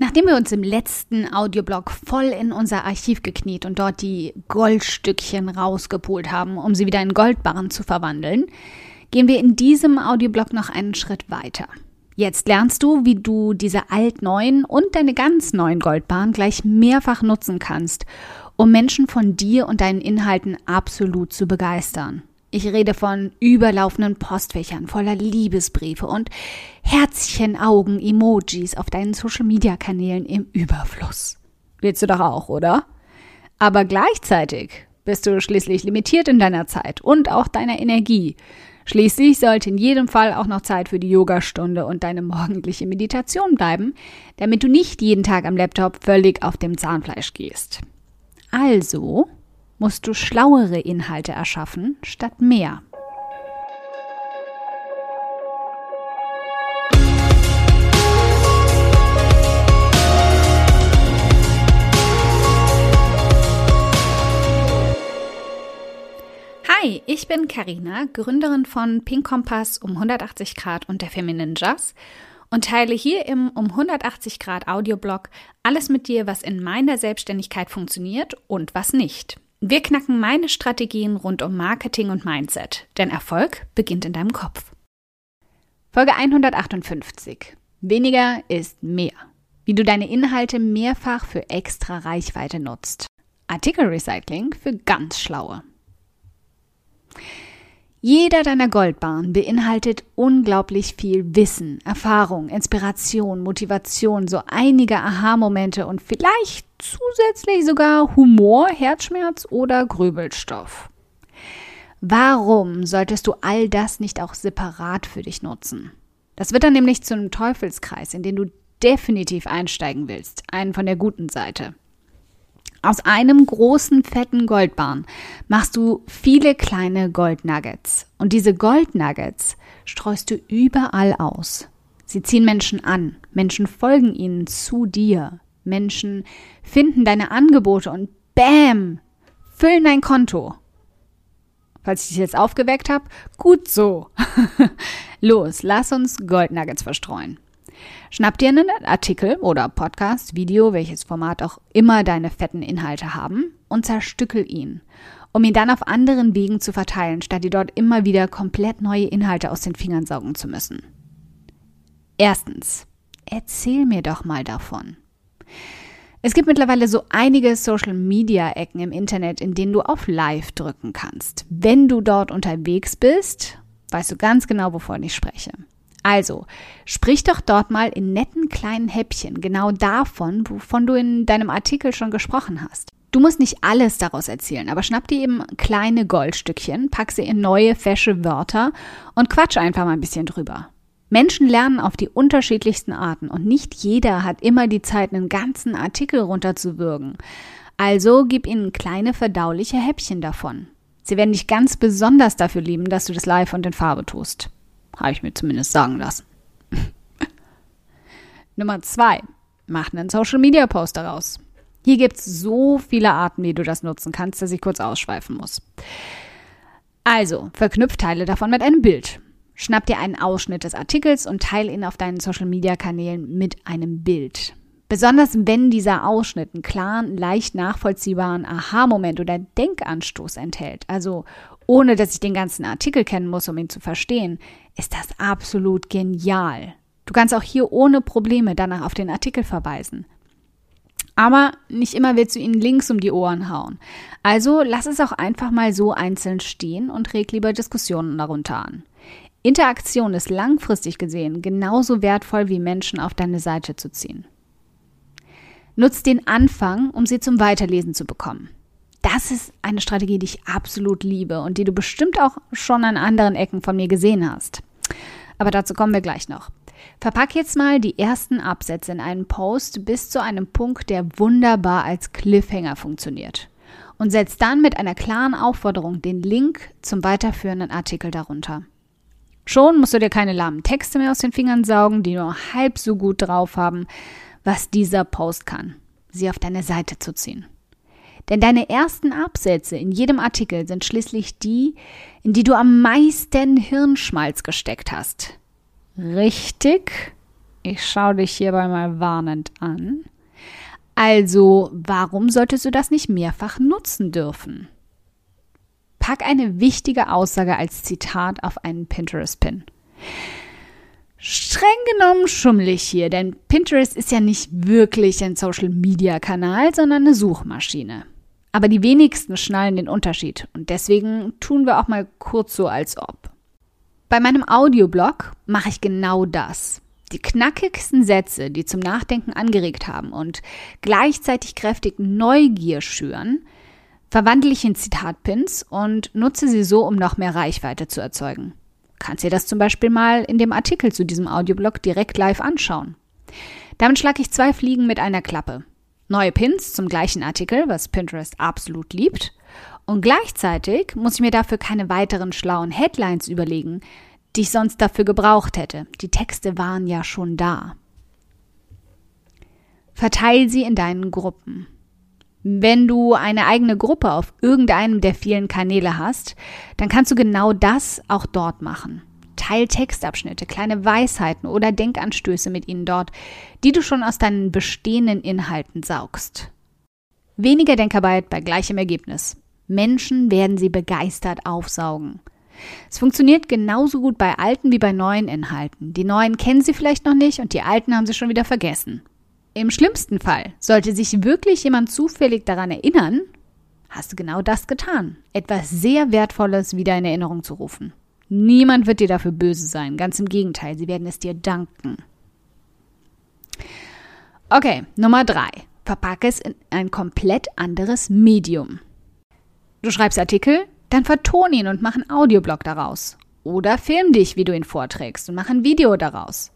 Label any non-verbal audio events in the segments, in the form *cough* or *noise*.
Nachdem wir uns im letzten Audioblog voll in unser Archiv gekniet und dort die Goldstückchen rausgepult haben, um sie wieder in Goldbarren zu verwandeln, gehen wir in diesem Audioblog noch einen Schritt weiter. Jetzt lernst du, wie du diese altneuen und deine ganz neuen Goldbarren gleich mehrfach nutzen kannst, um Menschen von dir und deinen Inhalten absolut zu begeistern. Ich rede von überlaufenden Postfächern voller Liebesbriefe und Herzchen-Augen-Emojis auf deinen Social-Media-Kanälen im Überfluss. Willst du doch auch, oder? Aber gleichzeitig bist du schließlich limitiert in deiner Zeit und auch deiner Energie. Schließlich sollte in jedem Fall auch noch Zeit für die Yogastunde und deine morgendliche Meditation bleiben, damit du nicht jeden Tag am Laptop völlig auf dem Zahnfleisch gehst. Also musst du schlauere Inhalte erschaffen statt mehr. Hi, ich bin Karina, Gründerin von Pink Kompass um 180 Grad und der Feminine Jazz und teile hier im um 180 Grad Audioblog alles mit dir, was in meiner Selbstständigkeit funktioniert und was nicht. Wir knacken meine Strategien rund um Marketing und Mindset, denn Erfolg beginnt in deinem Kopf. Folge 158. Weniger ist mehr. Wie du deine Inhalte mehrfach für extra Reichweite nutzt. Artikelrecycling für ganz Schlaue. Jeder deiner Goldbahnen beinhaltet unglaublich viel Wissen, Erfahrung, Inspiration, Motivation, so einige Aha-Momente und vielleicht zusätzlich sogar Humor, Herzschmerz oder Grübelstoff. Warum solltest du all das nicht auch separat für dich nutzen? Das wird dann nämlich zu einem Teufelskreis, in den du definitiv einsteigen willst, einen von der guten Seite. Aus einem großen, fetten Goldbarn machst du viele kleine Goldnuggets. Und diese Goldnuggets streust du überall aus. Sie ziehen Menschen an. Menschen folgen ihnen zu dir. Menschen finden deine Angebote und Bäm! Füllen dein Konto. Falls ich dich jetzt aufgeweckt habe, gut so. *laughs* Los, lass uns Goldnuggets verstreuen. Schnapp dir einen Artikel oder Podcast, Video, welches Format auch immer deine fetten Inhalte haben, und zerstückel ihn, um ihn dann auf anderen Wegen zu verteilen, statt dir dort immer wieder komplett neue Inhalte aus den Fingern saugen zu müssen. Erstens, erzähl mir doch mal davon. Es gibt mittlerweile so einige Social-Media-Ecken im Internet, in denen du auf Live drücken kannst. Wenn du dort unterwegs bist, weißt du ganz genau, wovon ich spreche. Also, sprich doch dort mal in netten kleinen Häppchen genau davon, wovon du in deinem Artikel schon gesprochen hast. Du musst nicht alles daraus erzählen, aber schnapp dir eben kleine Goldstückchen, pack sie in neue, fesche Wörter und quatsch einfach mal ein bisschen drüber. Menschen lernen auf die unterschiedlichsten Arten und nicht jeder hat immer die Zeit, einen ganzen Artikel runterzuwürgen. Also gib ihnen kleine verdauliche Häppchen davon. Sie werden dich ganz besonders dafür lieben, dass du das live und in Farbe tust. Habe ich mir zumindest sagen lassen. *laughs* Nummer zwei. Mach einen Social Media Post daraus. Hier gibt es so viele Arten, wie du das nutzen kannst, dass ich kurz ausschweifen muss. Also, verknüpft Teile davon mit einem Bild. Schnapp dir einen Ausschnitt des Artikels und teile ihn auf deinen Social Media Kanälen mit einem Bild. Besonders wenn dieser Ausschnitt einen klaren, leicht nachvollziehbaren Aha-Moment oder Denkanstoß enthält, also ohne dass ich den ganzen Artikel kennen muss, um ihn zu verstehen, ist das absolut genial. Du kannst auch hier ohne Probleme danach auf den Artikel verweisen. Aber nicht immer willst du ihn links um die Ohren hauen. Also lass es auch einfach mal so einzeln stehen und reg lieber Diskussionen darunter an. Interaktion ist langfristig gesehen genauso wertvoll wie Menschen auf deine Seite zu ziehen. Nutz den Anfang, um sie zum Weiterlesen zu bekommen. Das ist eine Strategie, die ich absolut liebe und die du bestimmt auch schon an anderen Ecken von mir gesehen hast. Aber dazu kommen wir gleich noch. Verpack jetzt mal die ersten Absätze in einen Post bis zu einem Punkt, der wunderbar als Cliffhanger funktioniert. Und setz dann mit einer klaren Aufforderung den Link zum weiterführenden Artikel darunter. Schon musst du dir keine lahmen Texte mehr aus den Fingern saugen, die nur halb so gut drauf haben, was dieser Post kann, sie auf deine Seite zu ziehen. Denn deine ersten Absätze in jedem Artikel sind schließlich die, in die du am meisten Hirnschmalz gesteckt hast. Richtig? Ich schaue dich hierbei mal warnend an. Also, warum solltest du das nicht mehrfach nutzen dürfen? Pack eine wichtige Aussage als Zitat auf einen Pinterest-Pin. Streng genommen schummelig hier, denn Pinterest ist ja nicht wirklich ein Social-Media-Kanal, sondern eine Suchmaschine. Aber die wenigsten schnallen den Unterschied und deswegen tun wir auch mal kurz so, als ob. Bei meinem Audioblog mache ich genau das. Die knackigsten Sätze, die zum Nachdenken angeregt haben und gleichzeitig kräftig Neugier schüren, verwandle ich in Zitatpins und nutze sie so, um noch mehr Reichweite zu erzeugen. Kannst dir das zum Beispiel mal in dem Artikel zu diesem Audioblog direkt live anschauen. Damit schlage ich zwei Fliegen mit einer Klappe. Neue Pins zum gleichen Artikel, was Pinterest absolut liebt. Und gleichzeitig muss ich mir dafür keine weiteren schlauen Headlines überlegen, die ich sonst dafür gebraucht hätte. Die Texte waren ja schon da. Verteil sie in deinen Gruppen. Wenn du eine eigene Gruppe auf irgendeinem der vielen Kanäle hast, dann kannst du genau das auch dort machen. Teil Textabschnitte, kleine Weisheiten oder Denkanstöße mit ihnen dort, die du schon aus deinen bestehenden Inhalten saugst. Weniger Denkarbeit bei gleichem Ergebnis. Menschen werden sie begeistert aufsaugen. Es funktioniert genauso gut bei alten wie bei neuen Inhalten. Die neuen kennen sie vielleicht noch nicht und die alten haben sie schon wieder vergessen. Im schlimmsten Fall, sollte sich wirklich jemand zufällig daran erinnern, hast du genau das getan, etwas sehr Wertvolles wieder in Erinnerung zu rufen. Niemand wird dir dafür böse sein, ganz im Gegenteil, sie werden es dir danken. Okay, Nummer drei. Verpacke es in ein komplett anderes Medium. Du schreibst Artikel, dann verton ihn und mach einen Audioblog daraus. Oder film dich, wie du ihn vorträgst und mach ein Video daraus.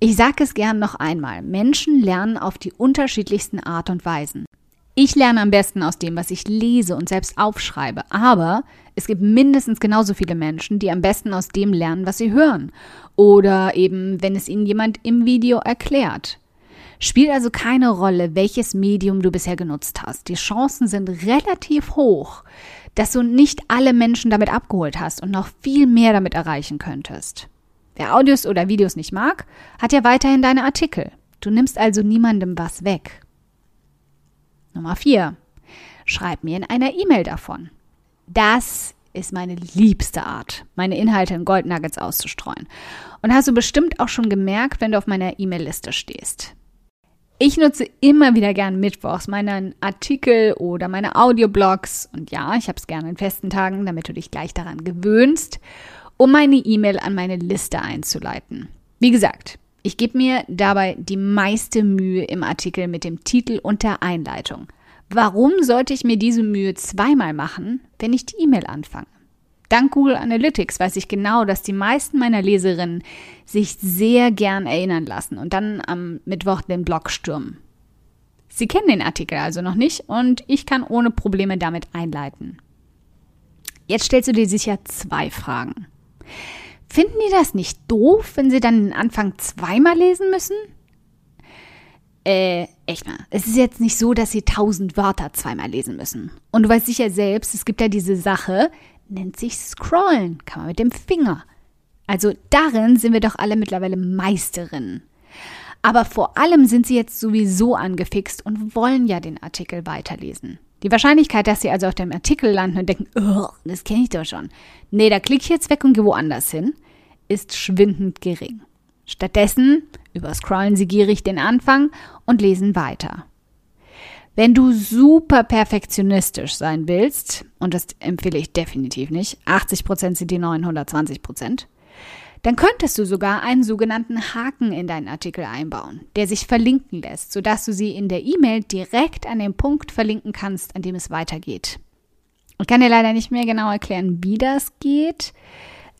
Ich sage es gern noch einmal. Menschen lernen auf die unterschiedlichsten Art und Weisen. Ich lerne am besten aus dem, was ich lese und selbst aufschreibe. Aber es gibt mindestens genauso viele Menschen, die am besten aus dem lernen, was sie hören. Oder eben, wenn es ihnen jemand im Video erklärt. Spielt also keine Rolle, welches Medium du bisher genutzt hast. Die Chancen sind relativ hoch, dass du nicht alle Menschen damit abgeholt hast und noch viel mehr damit erreichen könntest. Wer Audios oder Videos nicht mag, hat ja weiterhin deine Artikel. Du nimmst also niemandem was weg. Nummer 4. Schreib mir in einer E-Mail davon. Das ist meine liebste Art, meine Inhalte in Goldnuggets auszustreuen. Und hast du bestimmt auch schon gemerkt, wenn du auf meiner E-Mail-Liste stehst. Ich nutze immer wieder gern Mittwochs meinen Artikel oder meine Audioblogs. Und ja, ich habe es gerne in festen Tagen, damit du dich gleich daran gewöhnst um meine E-Mail an meine Liste einzuleiten. Wie gesagt, ich gebe mir dabei die meiste Mühe im Artikel mit dem Titel und der Einleitung. Warum sollte ich mir diese Mühe zweimal machen, wenn ich die E-Mail anfange? Dank Google Analytics weiß ich genau, dass die meisten meiner Leserinnen sich sehr gern erinnern lassen und dann am Mittwoch den Blog stürmen. Sie kennen den Artikel also noch nicht und ich kann ohne Probleme damit einleiten. Jetzt stellst du dir sicher zwei Fragen. Finden die das nicht doof, wenn sie dann den Anfang zweimal lesen müssen? Äh, echt mal. Es ist jetzt nicht so, dass sie tausend Wörter zweimal lesen müssen. Und du weißt sicher selbst, es gibt ja diese Sache, nennt sich Scrollen. Kann man mit dem Finger. Also darin sind wir doch alle mittlerweile Meisterinnen. Aber vor allem sind sie jetzt sowieso angefixt und wollen ja den Artikel weiterlesen. Die Wahrscheinlichkeit, dass sie also auf dem Artikel landen und denken, das kenne ich doch schon. Nee, da klicke ich jetzt weg und gehe woanders hin, ist schwindend gering. Stattdessen überscrollen sie gierig den Anfang und lesen weiter. Wenn du super perfektionistisch sein willst, und das empfehle ich definitiv nicht, 80% sind die neuen 120%, dann könntest du sogar einen sogenannten Haken in deinen Artikel einbauen, der sich verlinken lässt, sodass du sie in der E-Mail direkt an den Punkt verlinken kannst, an dem es weitergeht. Ich kann dir leider nicht mehr genau erklären, wie das geht.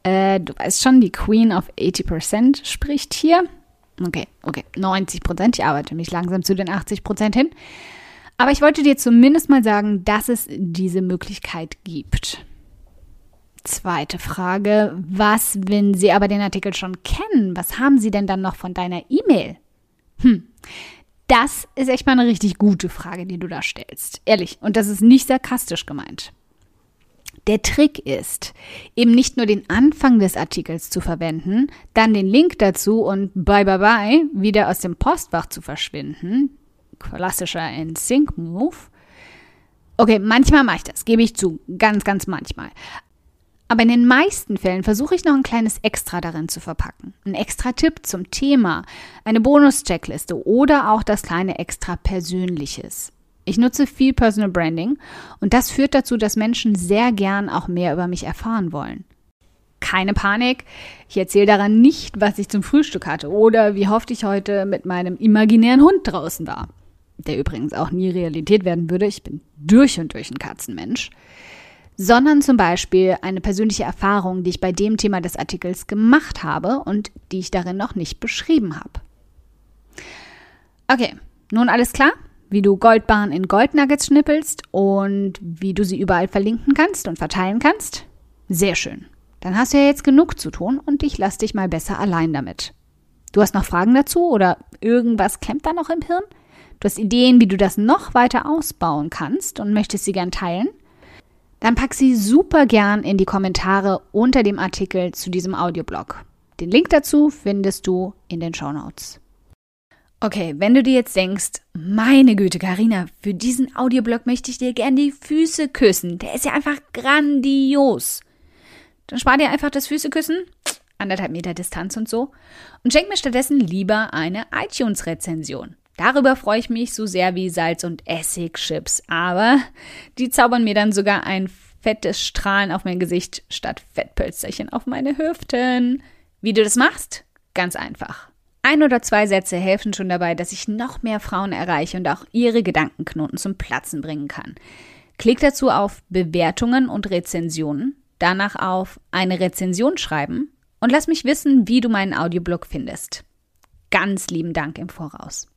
Äh, du weißt schon, die Queen of 80% spricht hier. Okay, okay, 90%. Ich arbeite mich langsam zu den 80% hin. Aber ich wollte dir zumindest mal sagen, dass es diese Möglichkeit gibt. Zweite Frage, was, wenn Sie aber den Artikel schon kennen, was haben Sie denn dann noch von deiner E-Mail? Hm, das ist echt mal eine richtig gute Frage, die du da stellst. Ehrlich, und das ist nicht sarkastisch gemeint. Der Trick ist, eben nicht nur den Anfang des Artikels zu verwenden, dann den Link dazu und bye bye bye wieder aus dem Postfach zu verschwinden. Klassischer NSYNC-Move. Okay, manchmal mache ich das, gebe ich zu. Ganz, ganz manchmal. Aber in den meisten Fällen versuche ich noch ein kleines Extra darin zu verpacken. Ein extra Tipp zum Thema, eine Bonus-Checkliste oder auch das kleine Extra Persönliches. Ich nutze viel Personal Branding und das führt dazu, dass Menschen sehr gern auch mehr über mich erfahren wollen. Keine Panik, ich erzähle daran nicht, was ich zum Frühstück hatte oder wie oft ich heute mit meinem imaginären Hund draußen war. Der übrigens auch nie Realität werden würde, ich bin durch und durch ein Katzenmensch. Sondern zum Beispiel eine persönliche Erfahrung, die ich bei dem Thema des Artikels gemacht habe und die ich darin noch nicht beschrieben habe. Okay, nun alles klar? Wie du Goldbarren in Goldnuggets schnippelst und wie du sie überall verlinken kannst und verteilen kannst? Sehr schön. Dann hast du ja jetzt genug zu tun und ich lass dich mal besser allein damit. Du hast noch Fragen dazu oder irgendwas klemmt da noch im Hirn? Du hast Ideen, wie du das noch weiter ausbauen kannst und möchtest sie gern teilen? Dann pack sie super gern in die Kommentare unter dem Artikel zu diesem Audioblog. Den Link dazu findest du in den Show Notes. Okay, wenn du dir jetzt denkst, meine Güte, Karina, für diesen Audioblog möchte ich dir gern die Füße küssen. Der ist ja einfach grandios. Dann spar dir einfach das Füßeküssen, anderthalb Meter Distanz und so, und schenk mir stattdessen lieber eine iTunes-Rezension. Darüber freue ich mich so sehr wie Salz- und Essigchips, aber die zaubern mir dann sogar ein fettes Strahlen auf mein Gesicht statt Fettpölzerchen auf meine Hüften. Wie du das machst? Ganz einfach. Ein oder zwei Sätze helfen schon dabei, dass ich noch mehr Frauen erreiche und auch ihre Gedankenknoten zum Platzen bringen kann. Klick dazu auf Bewertungen und Rezensionen, danach auf eine Rezension schreiben und lass mich wissen, wie du meinen Audioblog findest. Ganz lieben Dank im Voraus.